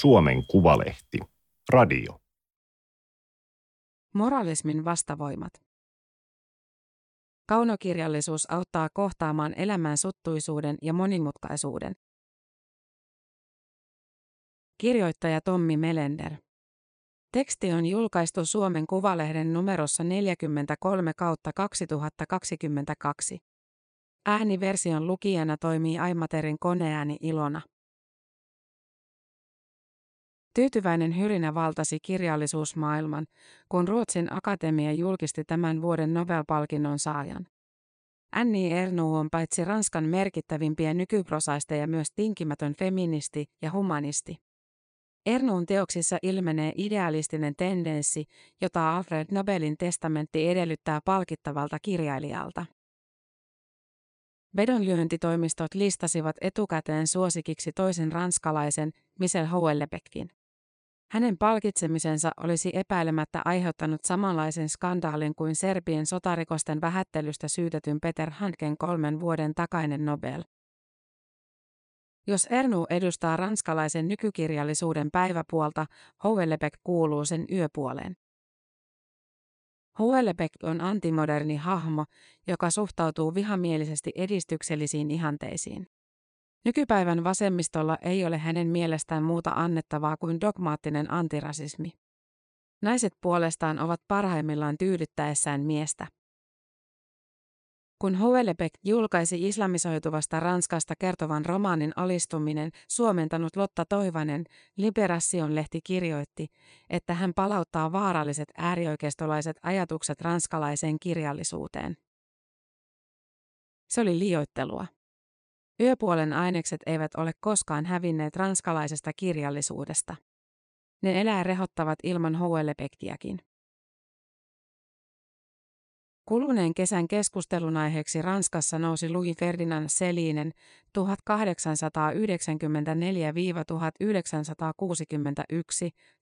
Suomen Kuvalehti. Radio. Moralismin vastavoimat. Kaunokirjallisuus auttaa kohtaamaan elämän suttuisuuden ja monimutkaisuuden. Kirjoittaja Tommi Melender. Teksti on julkaistu Suomen Kuvalehden numerossa 43 kautta 2022. Ääniversion lukijana toimii Aimaterin koneääni Ilona. Tyytyväinen hyrinä valtasi kirjallisuusmaailman, kun Ruotsin Akatemia julkisti tämän vuoden Nobel-palkinnon saajan. Annie Ernaux on paitsi Ranskan merkittävimpiä nykyprosaisteja myös tinkimätön feministi ja humanisti. Ernauxn teoksissa ilmenee idealistinen tendenssi, jota Alfred Nobelin testamentti edellyttää palkittavalta kirjailijalta. Vedonlyöntitoimistot listasivat etukäteen suosikiksi toisen ranskalaisen, Michel Houellebecqin. Hänen palkitsemisensa olisi epäilemättä aiheuttanut samanlaisen skandaalin kuin Serbien sotarikosten vähättelystä syytetyn Peter Handken kolmen vuoden takainen Nobel. Jos Ernu edustaa ranskalaisen nykykirjallisuuden päiväpuolta, Houellebecq kuuluu sen yöpuoleen. Houellebecq on antimoderni hahmo, joka suhtautuu vihamielisesti edistyksellisiin ihanteisiin. Nykypäivän vasemmistolla ei ole hänen mielestään muuta annettavaa kuin dogmaattinen antirasismi. Naiset puolestaan ovat parhaimmillaan tyydyttäessään miestä. Kun Houellebecq julkaisi islamisoituvasta Ranskasta kertovan romaanin Alistuminen, suomentanut Lotta Toivanen, Liberation-lehti kirjoitti, että hän palauttaa vaaralliset äärioikeistolaiset ajatukset ranskalaiseen kirjallisuuteen. Se oli liioittelua. Yöpuolen ainekset eivät ole koskaan hävinneet ranskalaisesta kirjallisuudesta. Ne elää rehottavat ilman Houellebecqiäkin. Kuluneen kesän keskustelun aiheeksi Ranskassa nousi Louis Ferdinand Selinen 1894-1961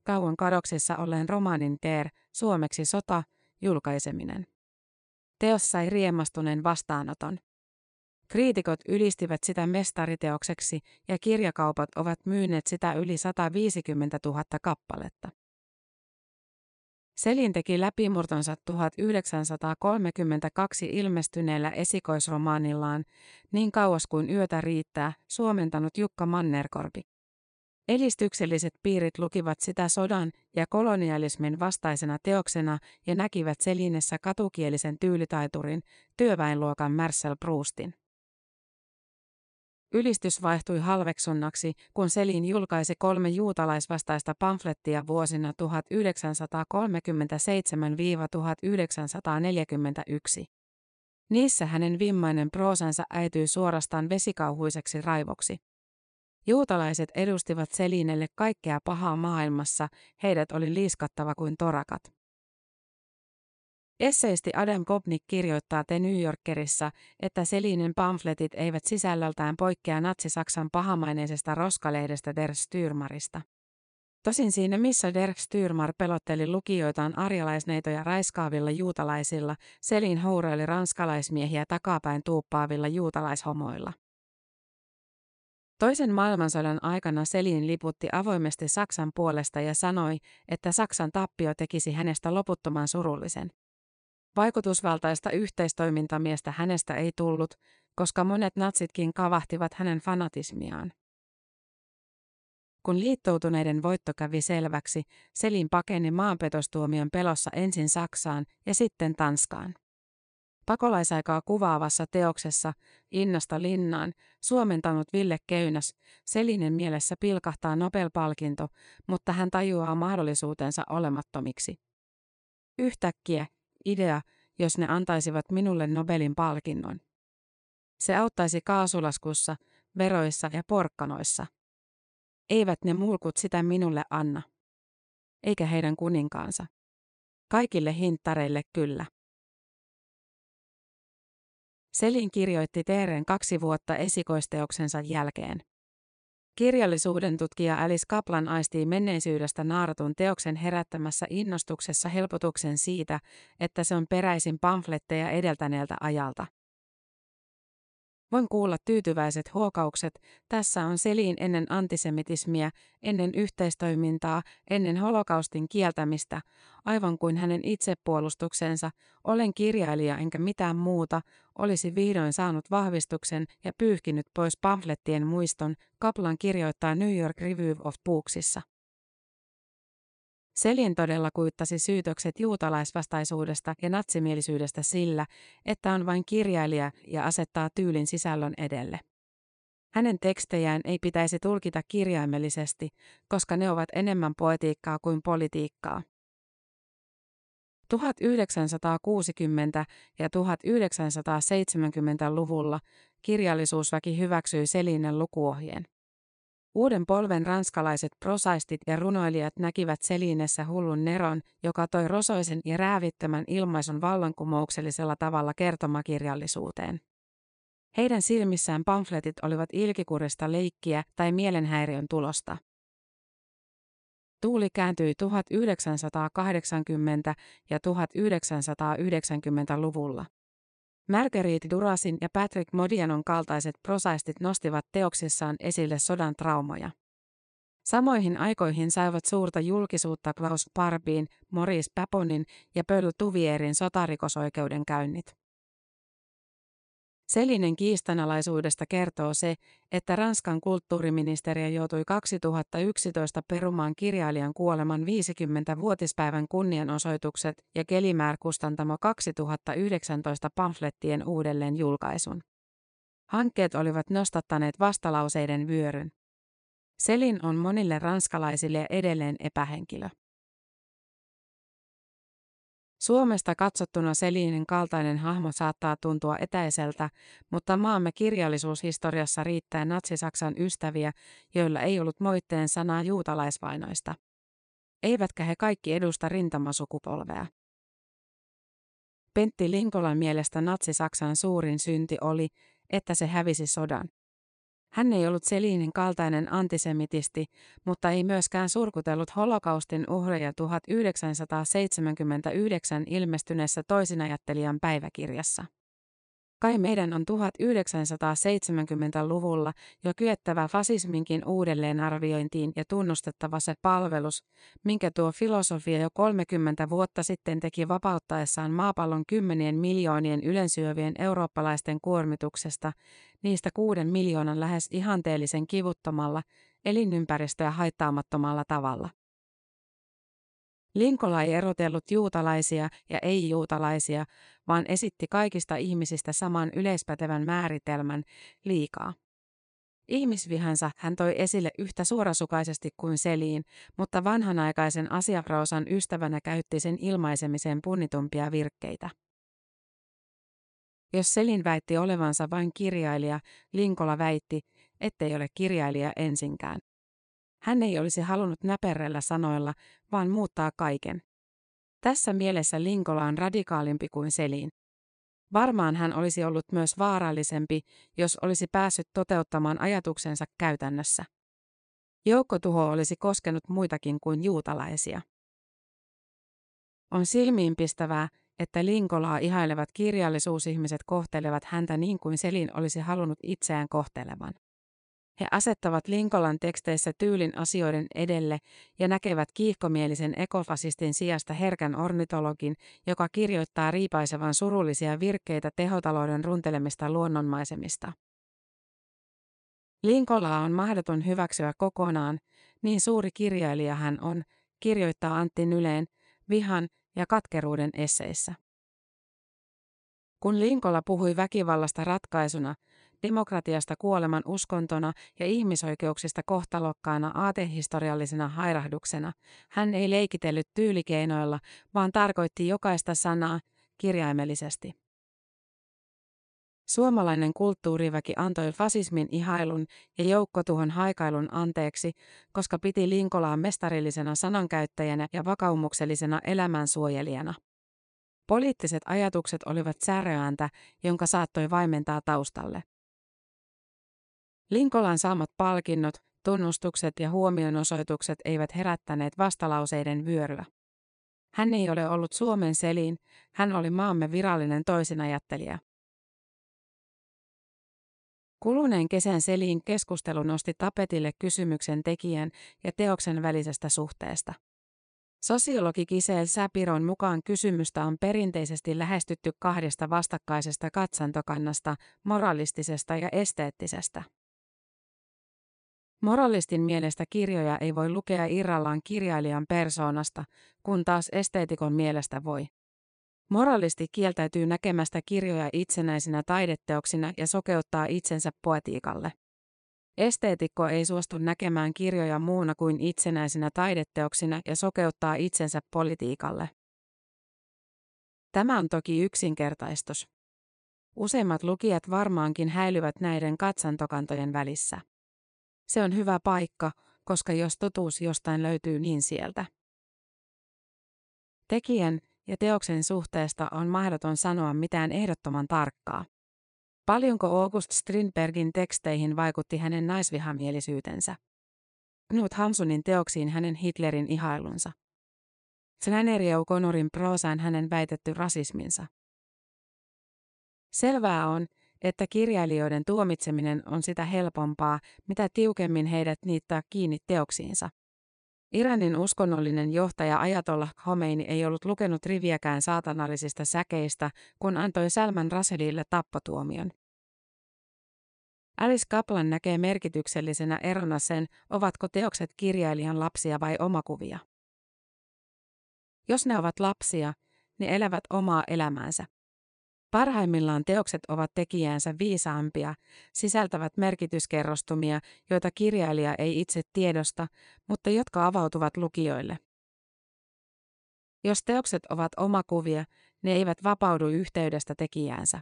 kauan kadoksissa olleen romaanin Ter, suomeksi sota, julkaiseminen. Teos sai riemastuneen vastaanoton. Kriitikot ylistivät sitä mestariteokseksi ja kirjakaupat ovat myyneet sitä yli 150 000 kappaletta. Selin teki läpimurtonsa 1932 ilmestyneellä esikoisromaanillaan Niin kauas kuin yötä riittää, suomentanut Jukka Mannerkorpi. Elistykselliset piirit lukivat sitä sodan ja kolonialismin vastaisena teoksena ja näkivät Selinessä katukielisen tyylitaiturin, työväenluokan Marcel Proustin. Ylistys vaihtui halveksunnaksi, kun Selin julkaisi kolme juutalaisvastaista pamflettia vuosina 1937-1941. Niissä hänen vimmainen proosansa äityi suorastaan vesikauhuiseksi raivoksi. Juutalaiset edustivat Selinelle kaikkea pahaa maailmassa, heidät oli liiskattava kuin torakat. Esseisti Adam Kopnik kirjoittaa The New Yorkerissa, että Selinin pamfletit eivät sisällöltään poikkea natsi-Saksan pahamaineisesta roskalehdestä Der Styrmarista. Tosin siinä missä Der Styrmar pelotteli lukijoitaan arjalaisneitoja raiskaavilla juutalaisilla, Selin houreili ranskalaismiehiä takapäin tuuppaavilla juutalaishomoilla. Toisen maailmansodan aikana Selin liputti avoimesti Saksan puolesta ja sanoi, että Saksan tappio tekisi hänestä loputtoman surullisen. Vaikutusvaltaista yhteistoimintamiestä hänestä ei tullut, koska monet natsitkin kavahtivat hänen fanatismiaan. Kun liittoutuneiden voitto kävi selväksi, Selin pakeni maanpetostuomion pelossa ensin Saksaan ja sitten Tanskaan. Pakolaisaikaa kuvaavassa teoksessa Innasta linnaan suomentanut Ville Keynäs Selinen mielessä pilkahtaa Nobel-palkinto, mutta hän tajuaa mahdollisuutensa olemattomiksi. Yhtäkkiä idea, jos ne antaisivat minulle Nobelin palkinnon. Se auttaisi kaasulaskussa, veroissa ja porkkanoissa. Eivät ne mulkut sitä minulle anna. Eikä heidän kuninkaansa. Kaikille hintareille kyllä. Selin kirjoitti Teeren kaksi vuotta esikoisteoksensa jälkeen. Kirjallisuuden tutkija Alice Kaplan aistii menneisyydestä naaratun teoksen herättämässä innostuksessa helpotuksen siitä, että se on peräisin pamfletteja edeltäneeltä ajalta. Voin kuulla tyytyväiset huokaukset, tässä on Selin ennen antisemitismiä, ennen yhteistoimintaa, ennen holokaustin kieltämistä, aivan kuin hänen itsepuolustuksensa, olen kirjailija enkä mitään muuta, olisi vihdoin saanut vahvistuksen ja pyyhkinyt pois pamflettien muiston, Kaplan kirjoittaa New York Review of Booksissa. Selin todella kuittasi syytökset juutalaisvastaisuudesta ja natsimielisyydestä sillä, että on vain kirjailija ja asettaa tyylin sisällön edelle. Hänen tekstejään ei pitäisi tulkita kirjaimellisesti, koska ne ovat enemmän poetiikkaa kuin politiikkaa. 1960- ja 1970-luvulla kirjallisuusväki hyväksyi Selinen lukuohjeen. Uuden polven ranskalaiset prosaistit ja runoilijat näkivät Selinessä hullun neron, joka toi rosoisen ja räävittömän ilmaisun vallankumouksellisella tavalla kertomakirjallisuuteen. Heidän silmissään pamfletit olivat ilkikurista leikkiä tai mielenhäiriön tulosta. Tuuli kääntyi 1980- ja 1990-luvulla. Marguerite Durasin ja Patrick Modianon kaltaiset prosaistit nostivat teoksissaan esille sodan traumoja. Samoihin aikoihin saivat suurta julkisuutta Klaus Barbin, Maurice Paponin ja Pöl Tuvierin sotarikosoikeudenkäynnit. Selinen kiistanalaisuudesta kertoo se, että Ranskan kulttuuriministeriö joutui 2011 perumaan kirjailijan kuoleman 50-vuotispäivän kunnianosoitukset ja Kelimäär kustantamo 2019 pamflettien uudelleen julkaisun. Hankkeet olivat nostattaneet vastalauseiden vyöryn. Selin on monille ranskalaisille edelleen epähenkilö. Suomesta katsottuna Selinin kaltainen hahmo saattaa tuntua etäiseltä, mutta maamme kirjallisuushistoriassa riittää natsi-Saksan ystäviä, joilla ei ollut moitteen sanaa juutalaisvainoista. Eivätkä he kaikki edusta rintamasukupolvea. Pentti Linkolan mielestä natsi-Saksan suurin synti oli, että se hävisi sodan. Hän ei ollut Selinin kaltainen antisemitisti, mutta ei myöskään surkutellut holokaustin uhreja 1979 ilmestyneessä toisinajattelijan päiväkirjassa. Kai meidän on 1970-luvulla jo kyettävä fasisminkin uudelleenarviointiin ja tunnustettava se palvelus, minkä tuo filosofia jo 30 vuotta sitten teki vapauttaessaan maapallon kymmenien miljoonien ylensyövien eurooppalaisten kuormituksesta, niistä kuuden miljoonan lähes ihanteellisen kivuttomalla, elinympäristöä haittaamattomalla tavalla. Linkola ei erotellut juutalaisia ja ei-juutalaisia, vaan esitti kaikista ihmisistä saman yleispätevän määritelmän, liikaa. Ihmisvihansa hän toi esille yhtä suorasukaisesti kuin Seliin, mutta vanhanaikaisen asiaproosan ystävänä käytti sen ilmaisemiseen punnitumpia virkkeitä. Jos Selin väitti olevansa vain kirjailija, Linkola väitti, ettei ole kirjailija ensinkään. Hän ei olisi halunnut näperrellä sanoilla, vaan muuttaa kaiken. Tässä mielessä Linkola on radikaalimpi kuin Selin. Varmaan hän olisi ollut myös vaarallisempi, jos olisi päässyt toteuttamaan ajatuksensa käytännössä. Joukkotuho olisi koskenut muitakin kuin juutalaisia. On silmiinpistävää, että Linkolaa ihailevat kirjallisuusihmiset kohtelevat häntä niin kuin Selin olisi halunnut itseään kohtelevan. He asettavat Linkolan teksteissä tyylin asioiden edelle ja näkevät kiihkomielisen ekofasistin sijasta herkän ornitologin, joka kirjoittaa riipaisevan surullisia virkkeitä tehotalouden runtelemista luonnonmaisemista. Linkolaa on mahdoton hyväksyä kokonaan, niin suuri kirjailija hän on, kirjoittaa Antti Nyleen, vihan ja katkeruuden esseissä. Kun Linkola puhui väkivallasta ratkaisuna, demokratiasta kuoleman uskontona ja ihmisoikeuksista kohtalokkaana aatehistoriallisena hairahduksena, hän ei leikitellyt tyylikeinoilla, vaan tarkoitti jokaista sanaa kirjaimellisesti. Suomalainen kulttuuriväki antoi fasismin ihailun ja joukkotuhon haikailun anteeksi, koska piti Linkolaa mestarillisena sanankäyttäjänä ja vakaumuksellisena elämänsuojelijana. Poliittiset ajatukset olivat säröäntä, jonka saattoi vaimentaa taustalle. Linkolan saamat palkinnot, tunnustukset ja huomionosoitukset eivät herättäneet vastalauseiden vyöryä. Hän ei ole ollut Suomen selin, hän oli maamme virallinen toisinajattelija. Kuluneen kesän Selin keskustelu nosti tapetille kysymyksen tekijän ja teoksen välisestä suhteesta. Sosiologi Giselle Sapiron mukaan kysymystä on perinteisesti lähestytty kahdesta vastakkaisesta katsantokannasta, moralistisesta ja esteettisestä. Moralistin mielestä kirjoja ei voi lukea irrallaan kirjailijan persoonasta, kun taas esteetikon mielestä voi. Moralisti kieltäytyy näkemästä kirjoja itsenäisinä taideteoksina ja sokeuttaa itsensä poetiikalle. Esteetikko ei suostu näkemään kirjoja muuna kuin itsenäisinä taideteoksina ja sokeuttaa itsensä politiikalle. Tämä on toki yksinkertaistus. Useimmat lukijat varmaankin häilyvät näiden katsantokantojen välissä. Se on hyvä paikka, koska jos totuus jostain löytyy, niin sieltä. Tekijän ja teoksen suhteesta on mahdoton sanoa mitään ehdottoman tarkkaa. Paljonko August Strindbergin teksteihin vaikutti hänen naisvihamielisyytensä? Knut Hamsunin teoksiin hänen Hitlerin ihailunsa. Flannery O'Connorin proosaan hänen väitetty rasisminsa. Selvää on, että kirjailijoiden tuomitseminen on sitä helpompaa, mitä tiukemmin heidät niittää kiinni teoksiinsa. Iranin uskonnollinen johtaja Ajatollah Khomeini ei ollut lukenut riviäkään saatanallisista säkeistä, kun antoi Salman Rasedille tappotuomion. Alice Kaplan näkee merkityksellisenä erona sen, ovatko teokset kirjailijan lapsia vai omakuvia. Jos ne ovat lapsia, ne elävät omaa elämäänsä. Parhaimmillaan teokset ovat tekijäänsä viisaampia, sisältävät merkityskerrostumia, joita kirjailija ei itse tiedosta, mutta jotka avautuvat lukijoille. Jos teokset ovat omakuvia, ne eivät vapaudu yhteydestä tekijäänsä.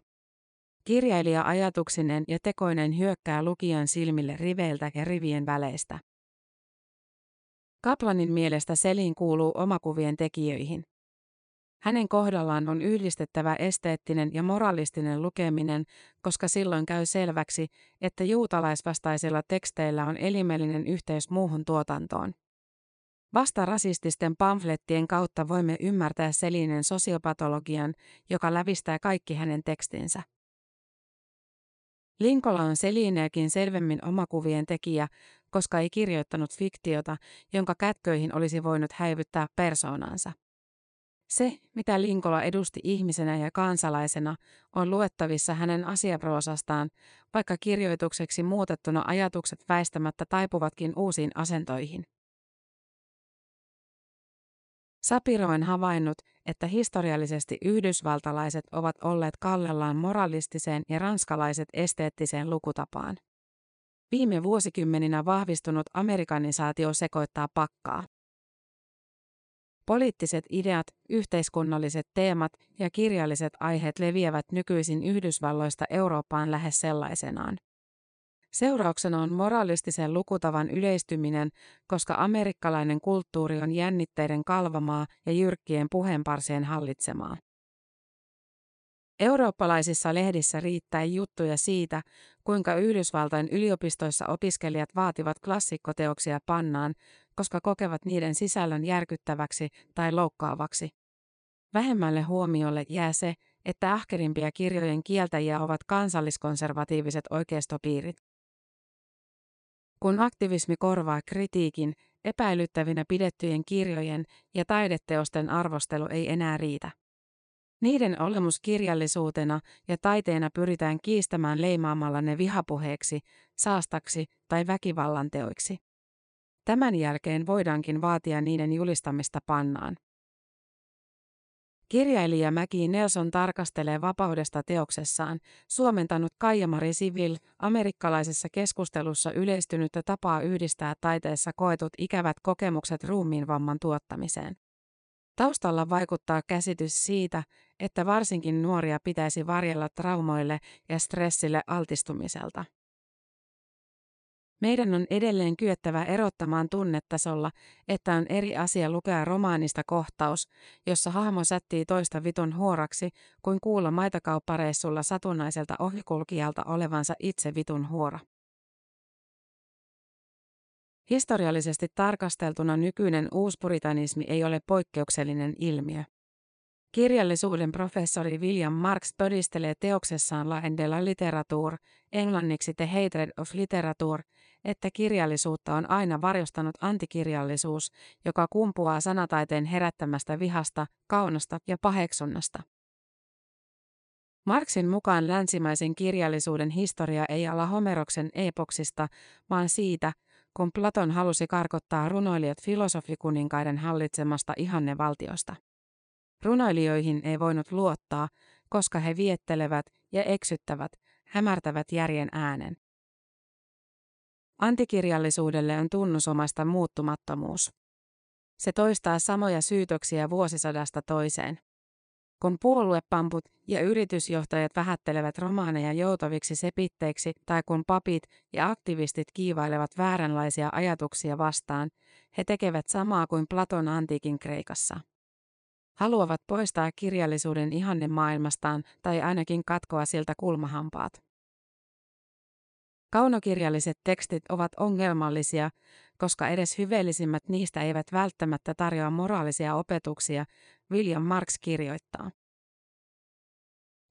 Kirjailija ajatuksinen ja tekoinen hyökkää lukijan silmille riveiltä ja rivien väleistä. Kaplanin mielestä Selin kuuluu omakuvien tekijöihin. Hänen kohdallaan on yhdistettävä esteettinen ja moralistinen lukeminen, koska silloin käy selväksi, että juutalaisvastaisilla teksteillä on elimellinen yhteys muuhun tuotantoon. Vasta rasististen pamflettien kautta voimme ymmärtää Selinen sosiopatologian, joka lävistää kaikki hänen tekstinsä. Linkola on Selineekin selvemmin omakuvien tekijä, koska ei kirjoittanut fiktiota, jonka kätköihin olisi voinut häivyttää persoonansa. Se, mitä Linkola edusti ihmisenä ja kansalaisena, on luettavissa hänen asiaproosastaan, vaikka kirjoitukseksi muutettuna ajatukset väistämättä taipuvatkin uusiin asentoihin. Sapiro on havainnut, että historiallisesti yhdysvaltalaiset ovat olleet kallellaan moralistiseen ja ranskalaiset esteettiseen lukutapaan. Viime vuosikymmeninä vahvistunut amerikanisaatio sekoittaa pakkaa. Poliittiset ideat, yhteiskunnalliset teemat ja kirjalliset aiheet leviävät nykyisin Yhdysvalloista Eurooppaan lähes sellaisenaan. Seurauksena on moralistisen lukutavan yleistyminen, koska amerikkalainen kulttuuri on jännitteiden kalvamaa ja jyrkkien puheenparsien hallitsemaa. Eurooppalaisissa lehdissä riittää juttuja siitä, kuinka Yhdysvaltain yliopistoissa opiskelijat vaativat klassikkoteoksia pannaan, koska kokevat niiden sisällön järkyttäväksi tai loukkaavaksi. Vähemmälle huomiolle jää se, että ahkerimpia kirjojen kieltäjiä ovat kansalliskonservatiiviset oikeistopiirit. Kun aktivismi korvaa kritiikin, epäilyttävinä pidettyjen kirjojen ja taideteosten arvostelu ei enää riitä. Niiden olemus kirjallisuutena ja taiteena pyritään kiistämään leimaamalla ne vihapuheeksi, saastaksi tai väkivallan teoiksi. Tämän jälkeen voidaankin vaatia niiden julistamista pannaan. Kirjailija Mäki Nelson tarkastelee vapaudesta teoksessaan, suomentanut Kaija-Mari Sivil, amerikkalaisessa keskustelussa yleistynyttä tapaa yhdistää taiteessa koetut ikävät kokemukset ruumiinvamman tuottamiseen. Taustalla vaikuttaa käsitys siitä, että varsinkin nuoria pitäisi varjella traumoille ja stressille altistumiselta. Meidän on edelleen kyettävä erottamaan tunnetasolla, että on eri asia lukea romaanista kohtaus, jossa hahmo sättii toista vitun huoraksi, kuin kuulla maitakauppareissulla satunnaiselta ohikulkijalta olevansa itse vitun huora. Historiallisesti tarkasteltuna nykyinen uuspuritanismi ei ole poikkeuksellinen ilmiö. Kirjallisuuden professori William Marx todistelee teoksessaan La de la Literature, englanniksi The Hatred of Literature, että kirjallisuutta on aina varjostanut antikirjallisuus, joka kumpuaa sanataiteen herättämästä vihasta, kaunosta ja paheksunnasta. Marxin mukaan länsimaisen kirjallisuuden historia ei ala Homeroksen epoksista, vaan siitä, kun Platon halusi karkottaa runoilijat filosofikuninkaiden hallitsemasta ihannevaltiosta. Runoilijoihin ei voinut luottaa, koska he viettelevät ja eksyttävät, hämärtävät järjen äänen. Antikirjallisuudelle on tunnusomasta muuttumattomuus. Se toistaa samoja syytöksiä vuosisadasta toiseen. Kun puoluepamput ja yritysjohtajat vähättelevät romaaneja joutaviksi sepitteiksi tai kun papit ja aktivistit kiivailevat vääränlaisia ajatuksia vastaan, he tekevät samaa kuin Platon antiikin Kreikassa. Haluavat poistaa kirjallisuuden ihanne maailmastaan tai ainakin katkoa siltä kulmahampaat. Kaunokirjalliset tekstit ovat ongelmallisia, koska edes hyveellisimmät niistä eivät välttämättä tarjoa moraalisia opetuksia, William Marx kirjoittaa.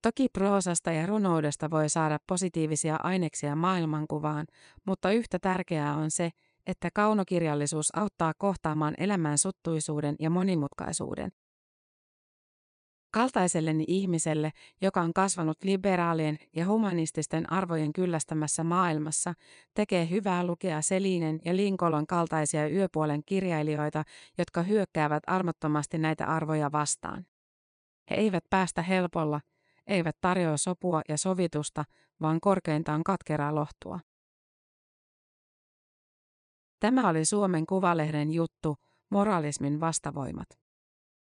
Toki proosasta ja runoudesta voi saada positiivisia aineksia maailmankuvaan, mutta yhtä tärkeää on se, että kaunokirjallisuus auttaa kohtaamaan elämän suttuisuuden ja monimutkaisuuden. Kaltaiselleni ihmiselle, joka on kasvanut liberaalien ja humanististen arvojen kyllästämässä maailmassa, tekee hyvää lukea Selinen ja Lincoln kaltaisia yöpuolen kirjailijoita, jotka hyökkäävät armottomasti näitä arvoja vastaan. He eivät päästä helpolla, eivät tarjoa sopua ja sovitusta, vaan korkeintaan katkeraa lohtua. Tämä oli Suomen Kuvalehden juttu, moralismin vastavoimat.